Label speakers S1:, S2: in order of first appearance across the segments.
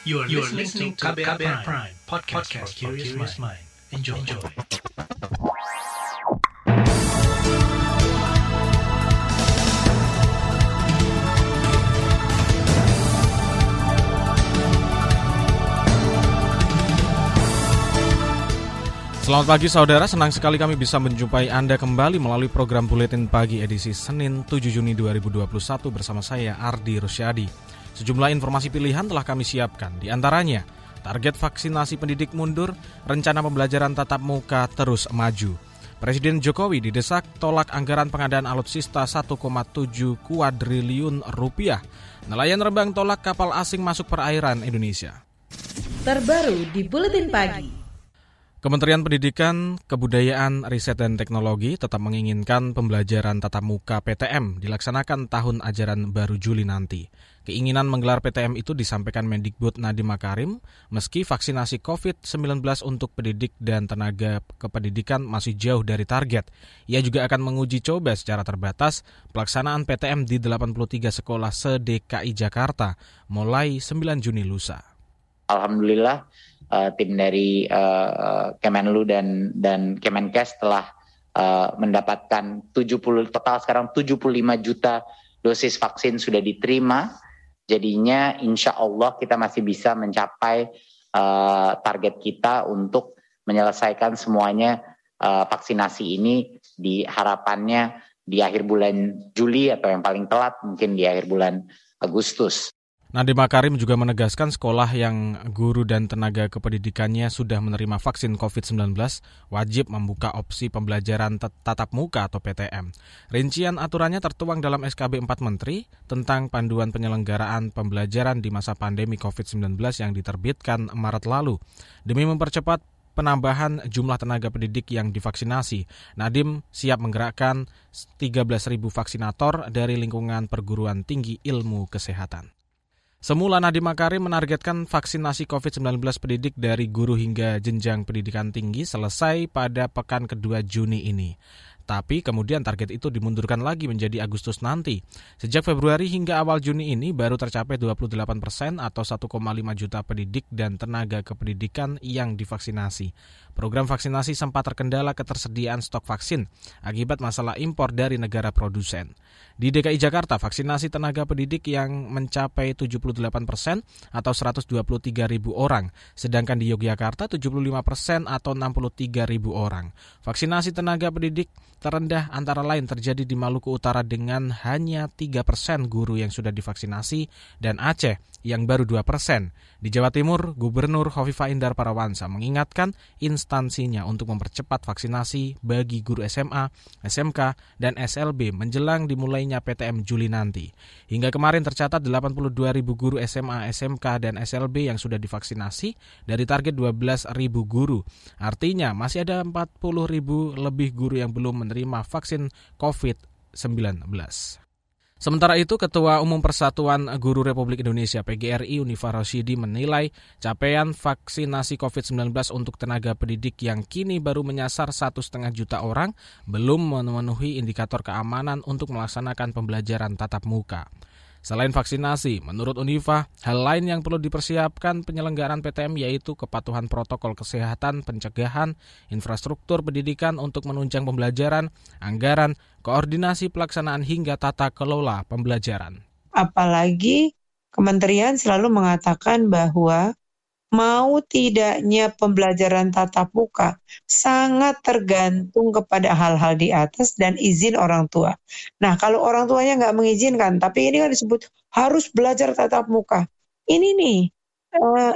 S1: You are, you are listening to KBR, KBR Prime, Prime podcast, podcast for curious mind. Enjoy. Enjoy.
S2: Selamat pagi saudara, senang sekali kami bisa menjumpai Anda kembali melalui program Buletin Pagi edisi Senin 7 Juni 2021 bersama saya Ardi Rusyadi. Sejumlah informasi pilihan telah kami siapkan, di antaranya target vaksinasi pendidik mundur, rencana pembelajaran tatap muka terus maju. Presiden Jokowi didesak tolak anggaran pengadaan alutsista 1,7 kuadriliun rupiah. Nelayan Rembang tolak kapal asing masuk perairan Indonesia.
S3: Terbaru di Buletin Pagi.
S2: Kementerian Pendidikan, Kebudayaan, Riset dan Teknologi tetap menginginkan pembelajaran tatap muka PTM dilaksanakan tahun ajaran baru Juli nanti. Keinginan menggelar PTM itu disampaikan Mendikbud Nadiem Makarim, meski vaksinasi COVID-19 untuk pendidik dan tenaga kependidikan masih jauh dari target. Ia juga akan menguji coba secara terbatas pelaksanaan PTM di 83 sekolah se-DKI Jakarta mulai 9 Juni lusa.
S4: Alhamdulillah uh, tim dari uh, Kemenlu dan dan Kemenkes telah uh, mendapatkan 70 total sekarang 75 juta dosis vaksin sudah diterima. Jadinya insya Allah kita masih bisa mencapai uh, target kita untuk menyelesaikan semuanya uh, vaksinasi ini di harapannya di akhir bulan Juli atau yang paling telat mungkin di akhir bulan Agustus.
S2: Nadiem Makarim juga menegaskan sekolah yang guru dan tenaga kependidikannya sudah menerima vaksin COVID-19 wajib membuka opsi pembelajaran tatap muka atau PTM. Rincian aturannya tertuang dalam SKB 4 Menteri tentang panduan penyelenggaraan pembelajaran di masa pandemi COVID-19 yang diterbitkan Maret lalu. Demi mempercepat penambahan jumlah tenaga pendidik yang divaksinasi. Nadim siap menggerakkan 13.000 vaksinator dari lingkungan perguruan tinggi ilmu kesehatan. Semula Nadiem Makarim menargetkan vaksinasi COVID-19 pendidik dari guru hingga jenjang pendidikan tinggi selesai pada pekan kedua Juni ini. Tapi kemudian target itu dimundurkan lagi menjadi Agustus nanti. Sejak Februari hingga awal Juni ini baru tercapai 28 persen atau 1,5 juta pendidik dan tenaga kependidikan yang divaksinasi. Program vaksinasi sempat terkendala ketersediaan stok vaksin akibat masalah impor dari negara produsen. Di DKI Jakarta, vaksinasi tenaga pendidik yang mencapai 78 persen atau 123 ribu orang, sedangkan di Yogyakarta 75 persen atau 63 ribu orang. Vaksinasi tenaga pendidik terendah antara lain terjadi di Maluku Utara dengan hanya 3 persen guru yang sudah divaksinasi dan Aceh yang baru 2 persen. Di Jawa Timur, Gubernur Hovifa Indar Parawansa mengingatkan instansinya untuk mempercepat vaksinasi bagi guru SMA, SMK, dan SLB menjelang dimulainya PTM Juli nanti. Hingga kemarin tercatat 82 ribu guru SMA, SMK, dan SLB yang sudah divaksinasi dari target 12 ribu guru. Artinya masih ada 40 ribu lebih guru yang belum menerima vaksin COVID-19. Sementara itu, Ketua Umum Persatuan Guru Republik Indonesia PGRI Unifa Roshidi menilai capaian vaksinasi COVID-19 untuk tenaga pendidik yang kini baru menyasar satu setengah juta orang belum memenuhi indikator keamanan untuk melaksanakan pembelajaran tatap muka. Selain vaksinasi, menurut Unifa, hal lain yang perlu dipersiapkan penyelenggaraan PTM yaitu kepatuhan protokol kesehatan, pencegahan, infrastruktur pendidikan untuk menunjang pembelajaran, anggaran, koordinasi pelaksanaan hingga tata kelola pembelajaran.
S5: Apalagi kementerian selalu mengatakan bahwa mau tidaknya pembelajaran tatap muka sangat tergantung kepada hal-hal di atas dan izin orang tua. Nah, kalau orang tuanya nggak mengizinkan, tapi ini kan disebut harus belajar tatap muka. Ini nih uh,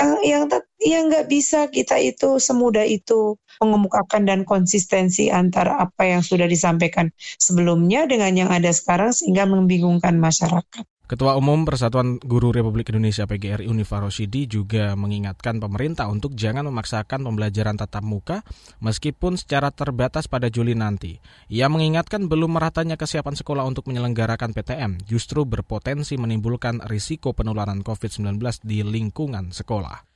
S5: yang yang yang nggak bisa kita itu semudah itu mengemukakan dan konsistensi antara apa yang sudah disampaikan sebelumnya dengan yang ada sekarang sehingga membingungkan masyarakat.
S2: Ketua Umum Persatuan Guru Republik Indonesia PGRI Unifa Roshidi juga mengingatkan pemerintah untuk jangan memaksakan pembelajaran tatap muka meskipun secara terbatas pada Juli nanti. Ia mengingatkan belum meratanya kesiapan sekolah untuk menyelenggarakan PTM justru berpotensi menimbulkan risiko penularan COVID-19 di lingkungan sekolah.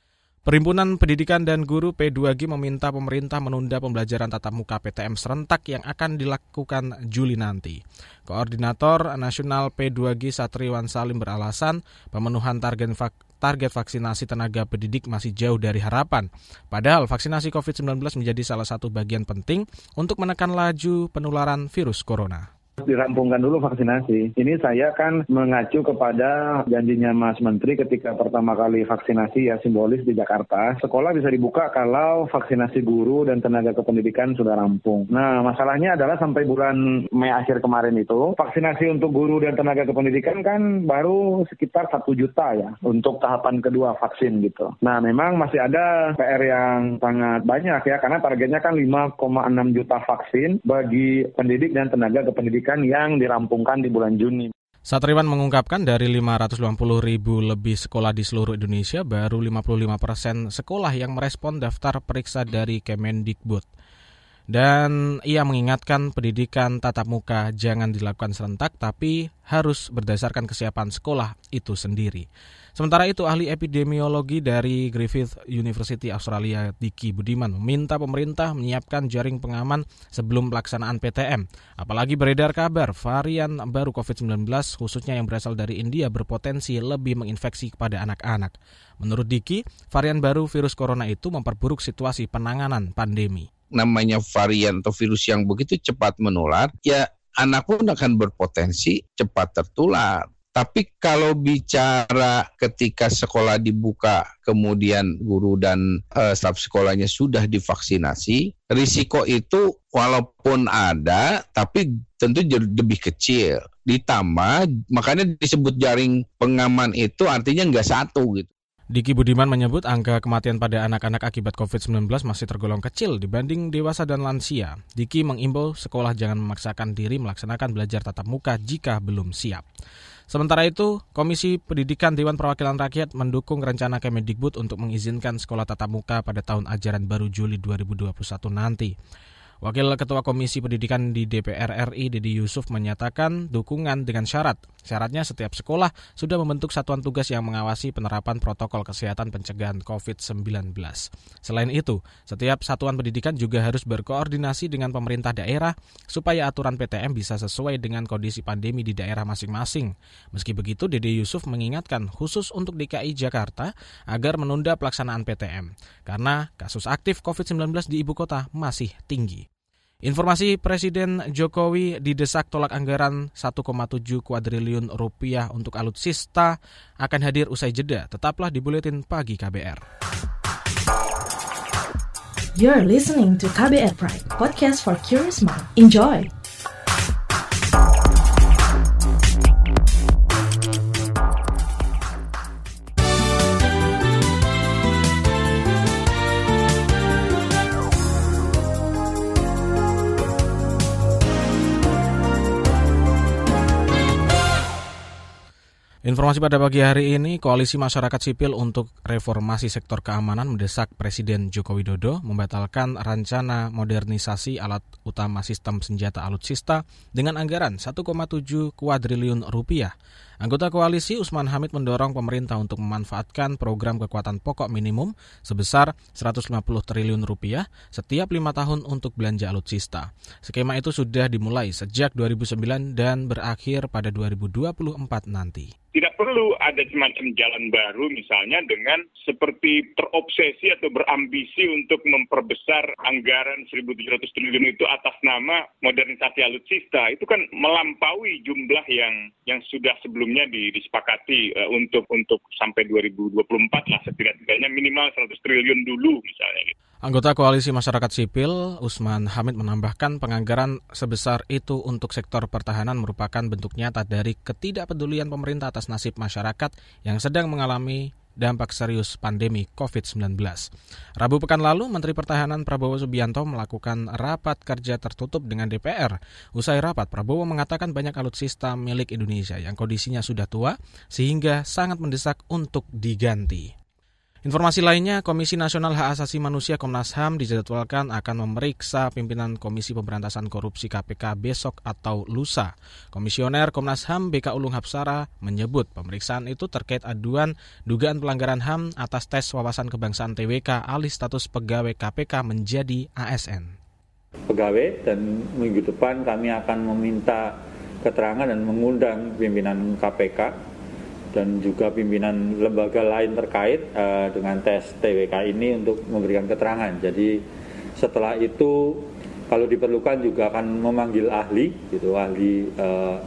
S2: Perhimpunan Pendidikan dan Guru P2G meminta pemerintah menunda pembelajaran tatap muka PTM serentak yang akan dilakukan Juli nanti. Koordinator Nasional P2G Satriwan Salim beralasan pemenuhan target vak target vaksinasi tenaga pendidik masih jauh dari harapan. Padahal vaksinasi COVID-19 menjadi salah satu bagian penting untuk menekan laju penularan virus corona
S6: dirampungkan dulu vaksinasi. Ini saya kan mengacu kepada janjinya Mas Menteri ketika pertama kali vaksinasi ya simbolis di Jakarta. Sekolah bisa dibuka kalau vaksinasi guru dan tenaga kependidikan sudah rampung. Nah, masalahnya adalah sampai bulan Mei akhir kemarin itu, vaksinasi untuk guru dan tenaga kependidikan kan baru sekitar satu juta ya untuk tahapan kedua vaksin gitu. Nah, memang masih ada PR yang sangat banyak ya, karena targetnya kan 5,6 juta vaksin bagi pendidik dan tenaga kependidikan pendidikan yang dirampungkan di bulan Juni.
S2: Satriwan mengungkapkan dari 580 ribu lebih sekolah di seluruh Indonesia, baru 55 persen sekolah yang merespon daftar periksa dari Kemendikbud. Dan ia mengingatkan pendidikan tatap muka jangan dilakukan serentak, tapi harus berdasarkan kesiapan sekolah itu sendiri. Sementara itu, ahli epidemiologi dari Griffith University Australia, Diki Budiman, meminta pemerintah menyiapkan jaring pengaman sebelum pelaksanaan PTM. Apalagi beredar kabar varian baru COVID-19, khususnya yang berasal dari India, berpotensi lebih menginfeksi kepada anak-anak. Menurut Diki, varian baru virus corona itu memperburuk situasi penanganan pandemi.
S7: Namanya varian atau virus yang begitu cepat menular, ya anak pun akan berpotensi cepat tertular. Tapi kalau bicara ketika sekolah dibuka, kemudian guru dan uh, staf sekolahnya sudah divaksinasi, risiko itu walaupun ada, tapi tentu lebih kecil. Ditambah, makanya disebut jaring pengaman itu artinya nggak satu gitu.
S2: Diki Budiman menyebut angka kematian pada anak-anak akibat COVID-19 masih tergolong kecil dibanding dewasa dan lansia. Diki mengimbau sekolah jangan memaksakan diri melaksanakan belajar tatap muka jika belum siap. Sementara itu, Komisi Pendidikan Dewan Perwakilan Rakyat mendukung rencana Kemendikbud untuk mengizinkan sekolah tatap muka pada tahun ajaran baru Juli 2021 nanti. Wakil Ketua Komisi Pendidikan di DPR RI, Dedi Yusuf, menyatakan dukungan dengan syarat. Syaratnya setiap sekolah sudah membentuk satuan tugas yang mengawasi penerapan protokol kesehatan pencegahan COVID-19. Selain itu, setiap satuan pendidikan juga harus berkoordinasi dengan pemerintah daerah supaya aturan PTM bisa sesuai dengan kondisi pandemi di daerah masing-masing. Meski begitu, Dede Yusuf mengingatkan khusus untuk DKI Jakarta agar menunda pelaksanaan PTM karena kasus aktif COVID-19 di ibu kota masih tinggi. Informasi Presiden Jokowi didesak tolak anggaran 1,7 kuadriliun rupiah untuk alutsista akan hadir usai jeda. Tetaplah di Buletin Pagi KBR.
S3: You're listening to KBR Pride, podcast for curious mind. Enjoy!
S2: Informasi pada pagi hari ini, Koalisi Masyarakat Sipil untuk Reformasi Sektor Keamanan mendesak Presiden Joko Widodo membatalkan rencana modernisasi alat utama sistem senjata alutsista dengan anggaran 1,7 kuadriliun rupiah. Anggota koalisi Usman Hamid mendorong pemerintah untuk memanfaatkan program kekuatan pokok minimum sebesar 150 triliun rupiah setiap lima tahun untuk belanja alutsista. Skema itu sudah dimulai sejak 2009 dan berakhir pada 2024 nanti
S8: tidak perlu ada semacam jalan baru misalnya dengan seperti terobsesi atau berambisi untuk memperbesar anggaran 1.700 triliun itu atas nama modernisasi alutsista itu kan melampaui jumlah yang yang sudah sebelumnya disepakati uh, untuk untuk sampai 2024 lah setidak-tidaknya minimal 100 triliun dulu misalnya gitu.
S2: Anggota Koalisi Masyarakat Sipil, Usman Hamid menambahkan penganggaran sebesar itu untuk sektor pertahanan merupakan bentuk nyata dari ketidakpedulian pemerintah atas nasib masyarakat yang sedang mengalami dampak serius pandemi COVID-19. Rabu pekan lalu, Menteri Pertahanan Prabowo Subianto melakukan rapat kerja tertutup dengan DPR. Usai rapat, Prabowo mengatakan banyak alutsista milik Indonesia yang kondisinya sudah tua sehingga sangat mendesak untuk diganti. Informasi lainnya, Komisi Nasional Hak Asasi Manusia Komnas HAM dijadwalkan akan memeriksa pimpinan Komisi Pemberantasan Korupsi KPK besok atau lusa. Komisioner Komnas HAM BK Ulung Hapsara menyebut pemeriksaan itu terkait aduan dugaan pelanggaran HAM atas tes wawasan kebangsaan TWK alih status pegawai KPK menjadi ASN.
S9: Pegawai dan minggu depan kami akan meminta keterangan dan mengundang pimpinan KPK dan juga pimpinan lembaga lain terkait uh, dengan tes TWK ini untuk memberikan keterangan. Jadi setelah itu kalau diperlukan juga akan memanggil ahli, gitu ahli uh,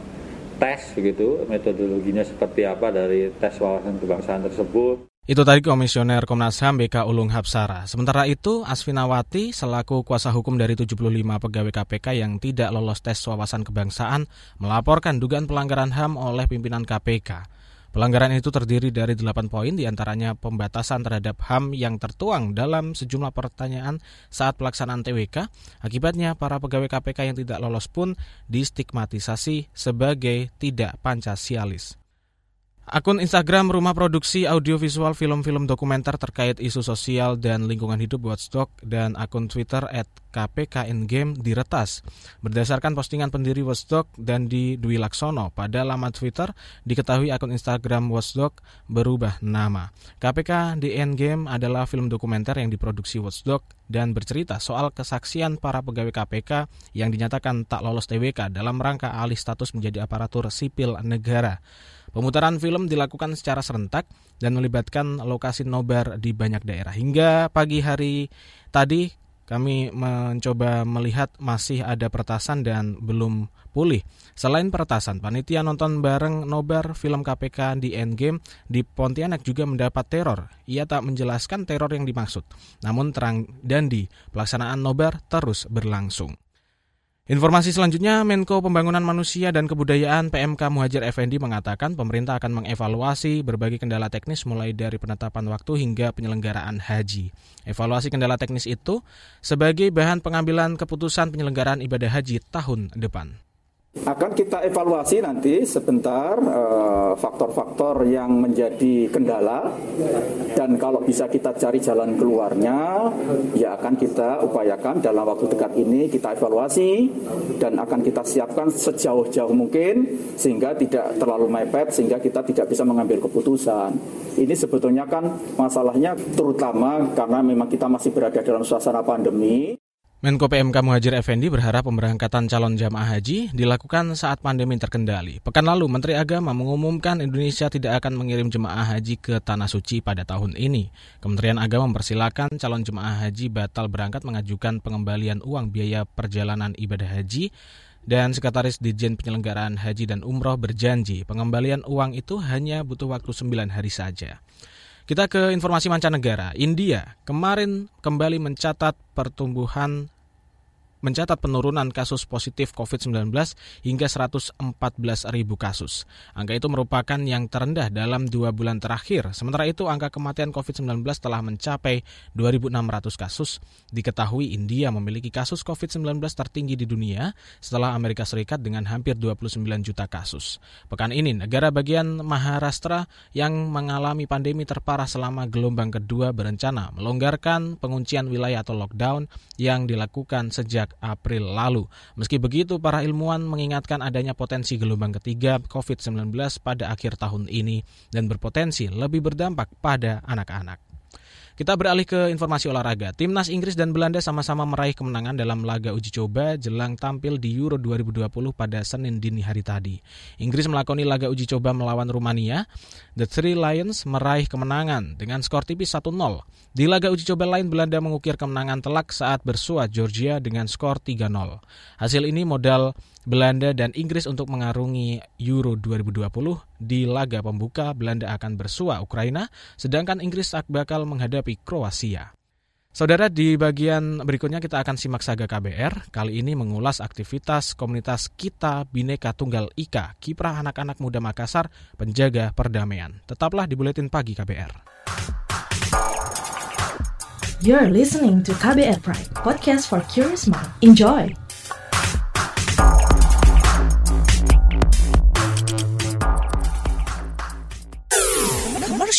S9: tes begitu metodologinya seperti apa dari tes wawasan kebangsaan tersebut.
S2: Itu tadi Komisioner Komnas HAM BK Ulung Hapsara. Sementara itu, Asfinawati selaku kuasa hukum dari 75 pegawai KPK yang tidak lolos tes wawasan kebangsaan melaporkan dugaan pelanggaran HAM oleh pimpinan KPK. Pelanggaran itu terdiri dari 8 poin di antaranya pembatasan terhadap HAM yang tertuang dalam sejumlah pertanyaan saat pelaksanaan TWK. Akibatnya para pegawai KPK yang tidak lolos pun distigmatisasi sebagai tidak Pancasialis. Akun Instagram Rumah Produksi Audiovisual Film-Film Dokumenter terkait isu sosial dan lingkungan hidup Watchdog dan akun Twitter at KPK Game diretas. Berdasarkan postingan pendiri Watchdog dan di Dwi Laksono, pada laman Twitter diketahui akun Instagram Watchdog berubah nama. KPK di Game adalah film dokumenter yang diproduksi Watchdog dan bercerita soal kesaksian para pegawai KPK yang dinyatakan tak lolos TWK dalam rangka alih status menjadi aparatur sipil negara. Pemutaran film dilakukan secara serentak dan melibatkan lokasi nobar di banyak daerah. Hingga pagi hari tadi kami mencoba melihat masih ada peretasan dan belum pulih. Selain peretasan, panitia nonton bareng nobar film KPK di Endgame di Pontianak juga mendapat teror. Ia tak menjelaskan teror yang dimaksud. Namun terang dan di pelaksanaan nobar terus berlangsung. Informasi selanjutnya, Menko Pembangunan Manusia dan Kebudayaan PMK Muhajir Effendi mengatakan pemerintah akan mengevaluasi berbagai kendala teknis mulai dari penetapan waktu hingga penyelenggaraan haji. Evaluasi kendala teknis itu sebagai bahan pengambilan keputusan penyelenggaraan ibadah haji tahun depan.
S10: Akan kita evaluasi nanti sebentar eh, faktor-faktor uh, yang menjadi kendala dan kalau bisa kita cari jalan keluarnya ya akan kita upayakan dalam waktu dekat ini kita evaluasi dan akan kita siapkan sejauh-jauh mungkin sehingga tidak terlalu mepet sehingga kita tidak bisa mengambil keputusan. Ini sebetulnya kan masalahnya terutama karena memang kita masih berada dalam suasana pandemi.
S2: Menko PMK Muhajir Effendi berharap pemberangkatan calon jamaah haji dilakukan saat pandemi terkendali. Pekan lalu, Menteri Agama mengumumkan Indonesia tidak akan mengirim jemaah haji ke Tanah Suci pada tahun ini. Kementerian Agama mempersilahkan calon jemaah haji batal berangkat mengajukan pengembalian uang biaya perjalanan ibadah haji dan Sekretaris Dirjen Penyelenggaraan Haji dan Umroh berjanji pengembalian uang itu hanya butuh waktu 9 hari saja. Kita ke informasi mancanegara. India kemarin kembali mencatat pertumbuhan mencatat penurunan kasus positif COVID-19 hingga 114 ribu kasus. Angka itu merupakan yang terendah dalam dua bulan terakhir. Sementara itu, angka kematian COVID-19 telah mencapai 2.600 kasus. Diketahui India memiliki kasus COVID-19 tertinggi di dunia setelah Amerika Serikat dengan hampir 29 juta kasus. Pekan ini, negara bagian Maharashtra yang mengalami pandemi terparah selama gelombang kedua berencana melonggarkan penguncian wilayah atau lockdown yang dilakukan sejak sejak April lalu. Meski begitu, para ilmuwan mengingatkan adanya potensi gelombang ketiga COVID-19 pada akhir tahun ini dan berpotensi lebih berdampak pada anak-anak. Kita beralih ke informasi olahraga. Timnas Inggris dan Belanda sama-sama meraih kemenangan dalam laga uji coba jelang tampil di Euro 2020 pada Senin dini hari tadi. Inggris melakoni laga uji coba melawan Rumania. The Three Lions meraih kemenangan dengan skor tipis 1-0. Di laga uji coba lain Belanda mengukir kemenangan telak saat bersua Georgia dengan skor 3-0. Hasil ini modal Belanda dan Inggris untuk mengarungi Euro 2020. Di laga pembuka, Belanda akan bersua Ukraina, sedangkan Inggris bakal menghadapi Kroasia. Saudara, di bagian berikutnya kita akan simak saga KBR. Kali ini mengulas aktivitas komunitas Kita Bineka Tunggal Ika, kiprah anak-anak muda Makassar, penjaga perdamaian. Tetaplah di Buletin Pagi KBR.
S3: You're listening to KBR Pride, podcast for curious mind. Enjoy!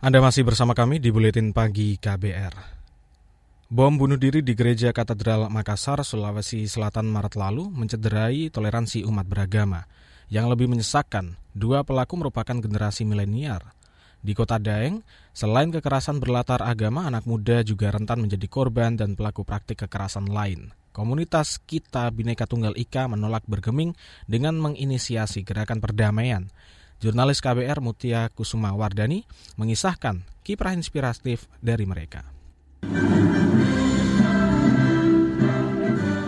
S2: Anda masih bersama kami di Buletin Pagi KBR. Bom bunuh diri di Gereja Katedral Makassar, Sulawesi Selatan Maret lalu mencederai toleransi umat beragama. Yang lebih menyesakan, dua pelaku merupakan generasi milenial. Di kota Daeng, selain kekerasan berlatar agama, anak muda juga rentan menjadi korban dan pelaku praktik kekerasan lain. Komunitas Kita Bineka Tunggal Ika menolak bergeming dengan menginisiasi gerakan perdamaian. Jurnalis KBR Mutia Kusuma Wardani mengisahkan kiprah inspiratif dari mereka.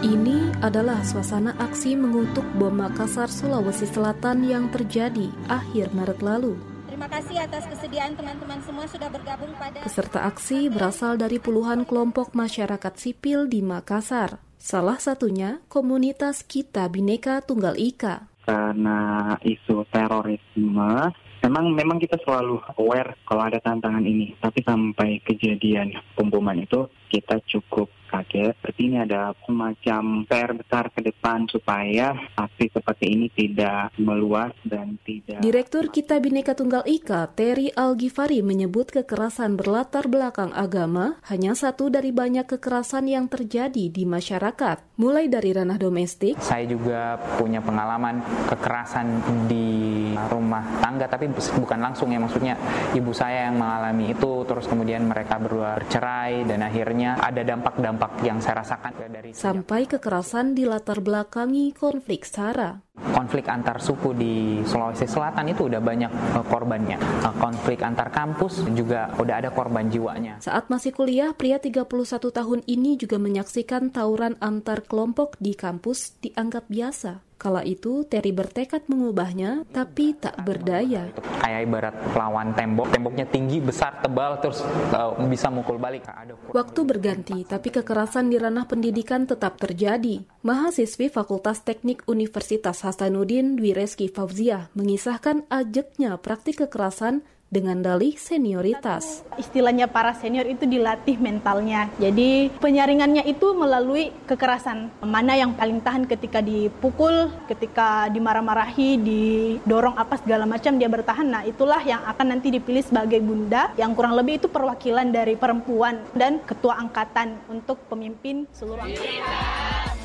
S11: Ini adalah suasana aksi mengutuk bom Makassar, Sulawesi Selatan yang terjadi akhir Maret lalu.
S12: Terima kasih atas kesediaan teman-teman semua sudah bergabung pada...
S11: Peserta aksi berasal dari puluhan kelompok masyarakat sipil di Makassar. Salah satunya komunitas Kita Bineka Tunggal Ika
S13: karena isu terorisme memang memang kita selalu aware kalau ada tantangan ini. Tapi sampai kejadian pemboman itu kita cukup kaget. Berarti ini ada semacam PR besar ke depan supaya aksi seperti ini tidak meluas dan tidak...
S11: Direktur Kita Bineka Tunggal Ika, Terry Algifari menyebut kekerasan berlatar belakang agama hanya satu dari banyak kekerasan yang terjadi di masyarakat. Mulai dari ranah domestik.
S14: Saya juga punya pengalaman kekerasan di rumah tangga, tapi bukan langsung ya maksudnya ibu saya yang mengalami itu, terus kemudian mereka berdua bercerai dan akhirnya ada dampak-dampak dampak yang saya rasakan dari
S11: sampai kekerasan di latar belakangi konflik SARA.
S14: Konflik antar suku di Sulawesi Selatan itu udah banyak uh, korbannya. Uh, konflik antar kampus juga udah ada korban jiwanya.
S11: Saat masih kuliah, pria 31 tahun ini juga menyaksikan tawuran antar kelompok di kampus dianggap biasa. Kala itu, Terry bertekad mengubahnya, tapi tak berdaya.
S14: Kayak ibarat lawan tembok, temboknya tinggi, besar, tebal, terus uh, bisa mukul balik.
S11: Waktu berganti, tapi kekerasan di ranah pendidikan tetap terjadi. Mahasiswi Fakultas Teknik Universitas Hasanuddin Dwi Reski Fauzia mengisahkan ajeknya praktik kekerasan dengan dalih senioritas.
S15: Istilahnya para senior itu dilatih mentalnya. Jadi penyaringannya itu melalui kekerasan. Mana yang paling tahan ketika dipukul, ketika dimarah-marahi, didorong apa segala macam dia bertahan. Nah itulah yang akan nanti dipilih sebagai bunda yang kurang lebih itu perwakilan dari perempuan dan ketua angkatan untuk pemimpin seluruh angkatan.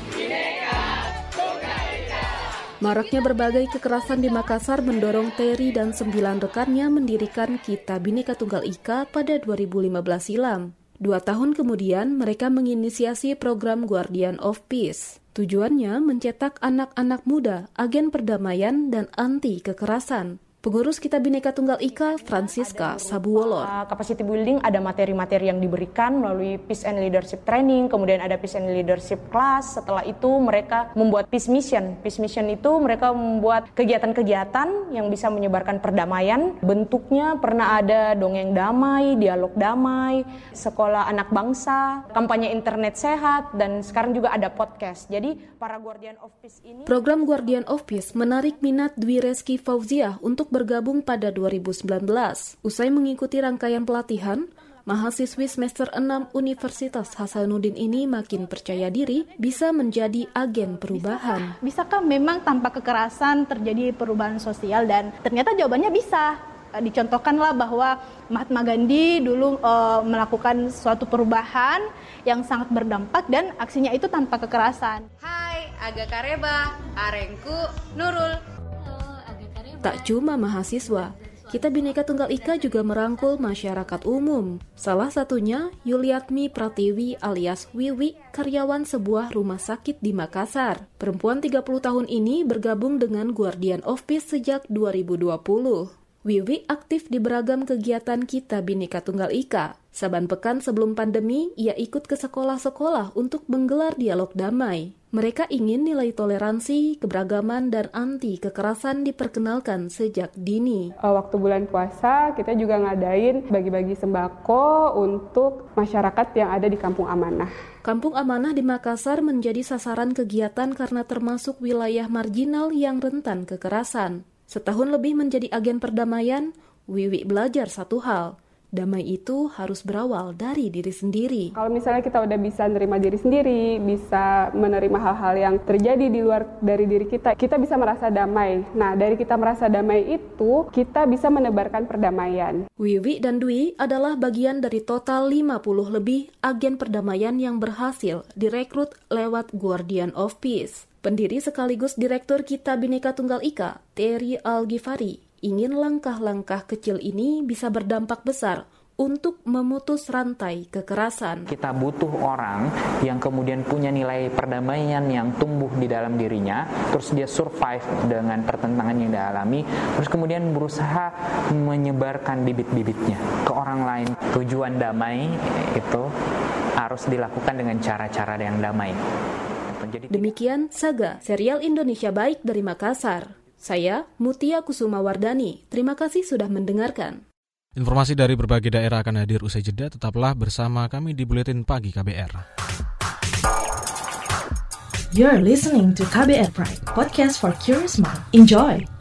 S11: Maraknya berbagai kekerasan di Makassar mendorong Terry dan sembilan rekannya mendirikan Kita Bineka Tunggal Ika pada 2015 silam. Dua tahun kemudian, mereka menginisiasi program Guardian of Peace. Tujuannya mencetak anak-anak muda, agen perdamaian, dan anti kekerasan. Pengurus Kita Bineka Tunggal Ika, Francisca Sabuwolor.
S16: Uh, capacity building ada materi-materi yang diberikan melalui Peace and Leadership Training, kemudian ada Peace and Leadership Class. Setelah itu mereka membuat Peace Mission. Peace Mission itu mereka membuat kegiatan-kegiatan yang bisa menyebarkan perdamaian. Bentuknya pernah ada dongeng damai, dialog damai, sekolah anak bangsa, kampanye internet sehat, dan sekarang juga ada podcast. Jadi para Guardian of Peace ini...
S11: Program Guardian of Peace menarik minat Dwi Reski Fauzia untuk bergabung pada 2019. Usai mengikuti rangkaian pelatihan, mahasiswi semester 6 Universitas Hasanuddin ini makin percaya diri bisa menjadi agen perubahan.
S15: Bisakah memang tanpa kekerasan terjadi perubahan sosial dan ternyata jawabannya bisa. Dicontohkanlah bahwa Mahatma Gandhi dulu uh, melakukan suatu perubahan yang sangat berdampak dan aksinya itu tanpa kekerasan.
S17: Hai, Aga Kareba, Arengku, Nurul.
S11: Tak cuma mahasiswa, kita Bineka Tunggal Ika juga merangkul masyarakat umum. Salah satunya Yuliatmi Pratiwi alias Wiwi, karyawan sebuah rumah sakit di Makassar. Perempuan 30 tahun ini bergabung dengan Guardian of Peace sejak 2020. Wiwi aktif di beragam kegiatan kita Bineka Tunggal Ika. Saban pekan sebelum pandemi, ia ikut ke sekolah-sekolah untuk menggelar dialog damai. Mereka ingin nilai toleransi, keberagaman, dan anti kekerasan diperkenalkan sejak dini.
S18: Eh, waktu bulan puasa, kita juga ngadain bagi-bagi sembako untuk masyarakat yang ada di Kampung Amanah.
S11: Kampung Amanah di Makassar menjadi sasaran kegiatan karena termasuk wilayah marginal yang rentan kekerasan. Setahun lebih menjadi agen perdamaian, Wiwi belajar satu hal – damai itu harus berawal dari diri sendiri.
S18: Kalau misalnya kita udah bisa menerima diri sendiri, bisa menerima hal-hal yang terjadi di luar dari diri kita, kita bisa merasa damai. Nah, dari kita merasa damai itu, kita bisa menebarkan perdamaian.
S11: Wiwi dan Dwi adalah bagian dari total 50 lebih agen perdamaian yang berhasil direkrut lewat Guardian of Peace. Pendiri sekaligus Direktur Kita Bineka Tunggal Ika, Terry Algifari, ingin langkah-langkah kecil ini bisa berdampak besar untuk memutus rantai kekerasan.
S14: Kita butuh orang yang kemudian punya nilai perdamaian yang tumbuh di dalam dirinya, terus dia survive dengan pertentangan yang dia alami, terus kemudian berusaha menyebarkan bibit-bibitnya ke orang lain. Tujuan damai itu harus dilakukan dengan cara-cara yang damai.
S11: Demikian Saga, serial Indonesia Baik dari Makassar. Saya Mutia Kusuma Wardani. Terima kasih sudah mendengarkan.
S2: Informasi dari berbagai daerah akan hadir usai jeda. Tetaplah bersama kami di Buletin Pagi KBR.
S3: You're listening to KBR Pride, podcast for curious mind. Enjoy!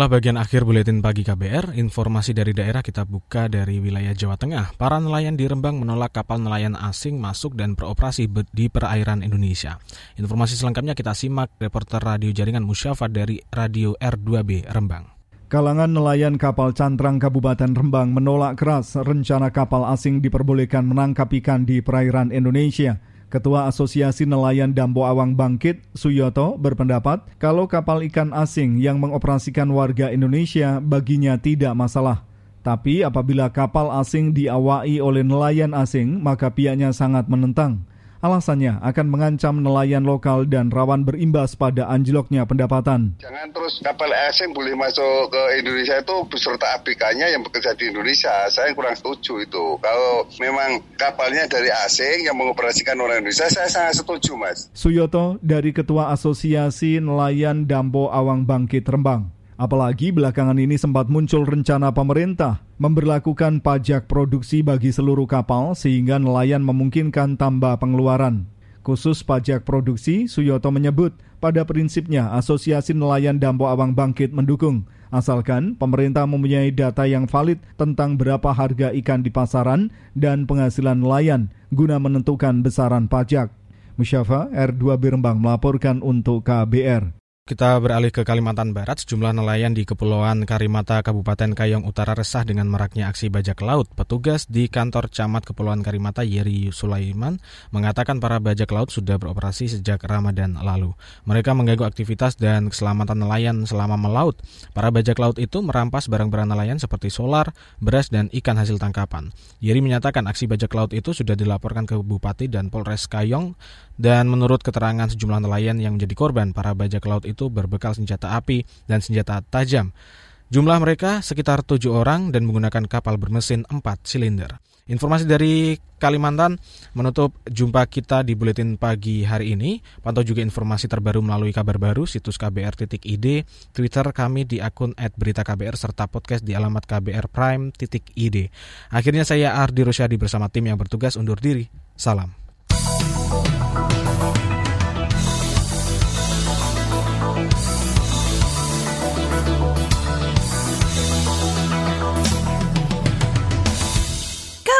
S2: Inilah bagian akhir buletin pagi KBR. Informasi dari daerah kita buka dari wilayah Jawa Tengah. Para nelayan di Rembang menolak kapal nelayan asing masuk dan beroperasi di perairan Indonesia. Informasi selengkapnya kita simak reporter radio jaringan Musyafa dari Radio R2B Rembang.
S19: Kalangan nelayan kapal cantrang Kabupaten Rembang menolak keras rencana kapal asing diperbolehkan menangkap ikan di perairan Indonesia. Ketua Asosiasi Nelayan Dambo Awang Bangkit, Suyoto, berpendapat kalau kapal ikan asing yang mengoperasikan warga Indonesia baginya tidak masalah. Tapi apabila kapal asing diawai oleh nelayan asing, maka pihaknya sangat menentang. Alasannya akan mengancam nelayan lokal dan rawan berimbas pada anjloknya pendapatan.
S20: Jangan terus kapal asing boleh masuk ke Indonesia itu beserta ABK-nya yang bekerja di Indonesia. Saya kurang setuju itu. Kalau memang kapalnya dari asing yang mengoperasikan orang Indonesia, saya sangat setuju, Mas.
S19: Suyoto dari Ketua Asosiasi Nelayan Dampo Awang Bangkit Rembang. Apalagi belakangan ini sempat muncul rencana pemerintah memberlakukan pajak produksi bagi seluruh kapal sehingga nelayan memungkinkan tambah pengeluaran. Khusus pajak produksi, Suyoto menyebut pada prinsipnya Asosiasi Nelayan Dampo Awang Bangkit mendukung, asalkan pemerintah mempunyai data yang valid tentang berapa harga ikan di pasaran dan penghasilan nelayan guna menentukan besaran pajak. Musyafa R2 Rembang melaporkan untuk KBR.
S2: Kita beralih ke Kalimantan Barat, sejumlah nelayan di Kepulauan Karimata, Kabupaten Kayong Utara resah dengan maraknya aksi bajak laut. Petugas di kantor camat Kepulauan Karimata, Yeri Sulaiman, mengatakan para bajak laut sudah beroperasi sejak Ramadan lalu. Mereka mengganggu aktivitas dan keselamatan nelayan selama melaut. Para bajak laut itu merampas barang-barang nelayan seperti solar, beras, dan ikan hasil tangkapan. Yeri menyatakan aksi bajak laut itu sudah dilaporkan ke Bupati dan Polres Kayong, dan menurut keterangan sejumlah nelayan yang menjadi korban, para bajak laut itu berbekal senjata api dan senjata tajam. Jumlah mereka sekitar tujuh orang dan menggunakan kapal bermesin 4 silinder. Informasi dari Kalimantan menutup jumpa kita di Buletin Pagi hari ini. Pantau juga informasi terbaru melalui kabar baru, situs kbr.id, Twitter kami di akun @beritaKBR serta podcast di alamat kbrprime.id. Akhirnya saya Ardi Rosyadi bersama tim yang bertugas undur diri. Salam.